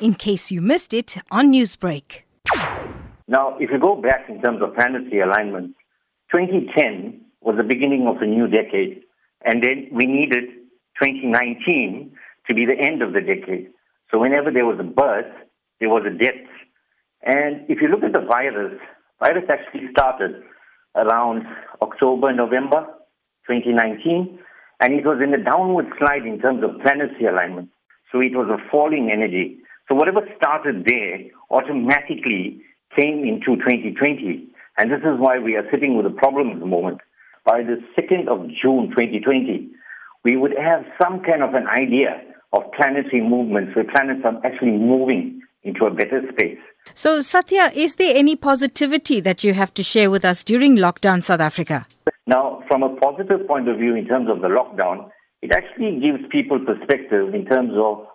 in case you missed it on Newsbreak. Now, if you go back in terms of planetary alignment, 2010 was the beginning of a new decade, and then we needed 2019 to be the end of the decade. So whenever there was a birth, there was a death. And if you look at the virus, virus actually started around October, November 2019, and it was in a downward slide in terms of planetary alignment. So it was a falling energy. So whatever started there automatically came into 2020. And this is why we are sitting with a problem at the moment. By the 2nd of June 2020, we would have some kind of an idea of planetary movements where planets are actually moving into a better space. So, Sathya, is there any positivity that you have to share with us during lockdown South Africa? Now, from a positive point of view, in terms of the lockdown, it actually gives people perspective in terms of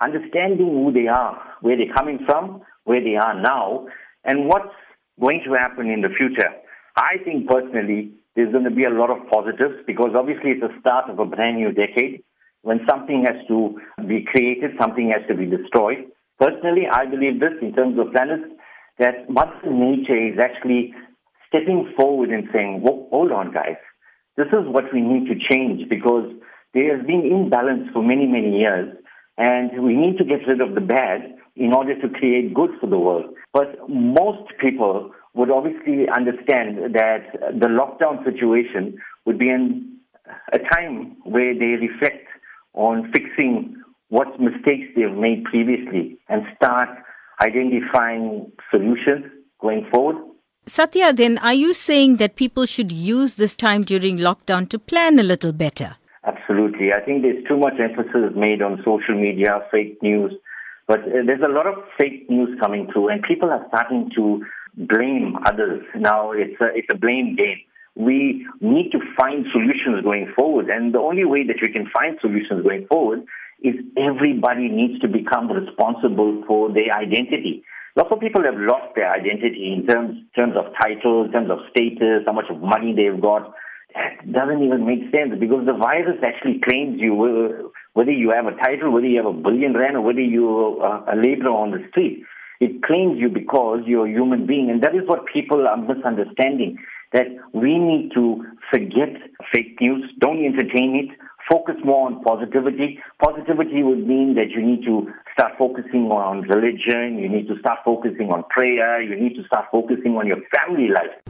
understanding who they are, where they're coming from, where they are now, and what's going to happen in the future. I think personally, there's going to be a lot of positives because obviously it's the start of a brand new decade. When something has to be created, something has to be destroyed. Personally, I believe this in terms of planets, that Mother Nature is actually stepping forward and saying, hold on, guys. This is what we need to change because there has been imbalance for many, many years, and we need to get rid of the bad in order to create good for the world. But most people would obviously understand that the lockdown situation would be in a time where they reflect on fixing what mistakes they've made previously and start identifying solutions going forward. Sathya, then, are you saying that people should use this time during lockdown to plan a little better? Absolutely. I think there's too much emphasis made on social media, fake news, but uh, there's a lot of fake news coming through, and people are starting to blame others. Now it's a, it's a blame game. We need to find solutions going forward, and the only way that we can find solutions going forward is everybody needs to become responsible for their identity. Lots of people have lost their identity in terms terms of title, in terms of status, how much money they've got. Doesn't even make sense because the virus actually claims you, uh, whether you have a title, whether you have a billion rand, or whether you're uh, a laborer on the street. It claims you because you're a human being, and that is what people are misunderstanding. That we need to forget fake news, don't entertain it, focus more on positivity. Positivity would mean that you need to start focusing more on religion, you need to start focusing on prayer, you need to start focusing on your family life.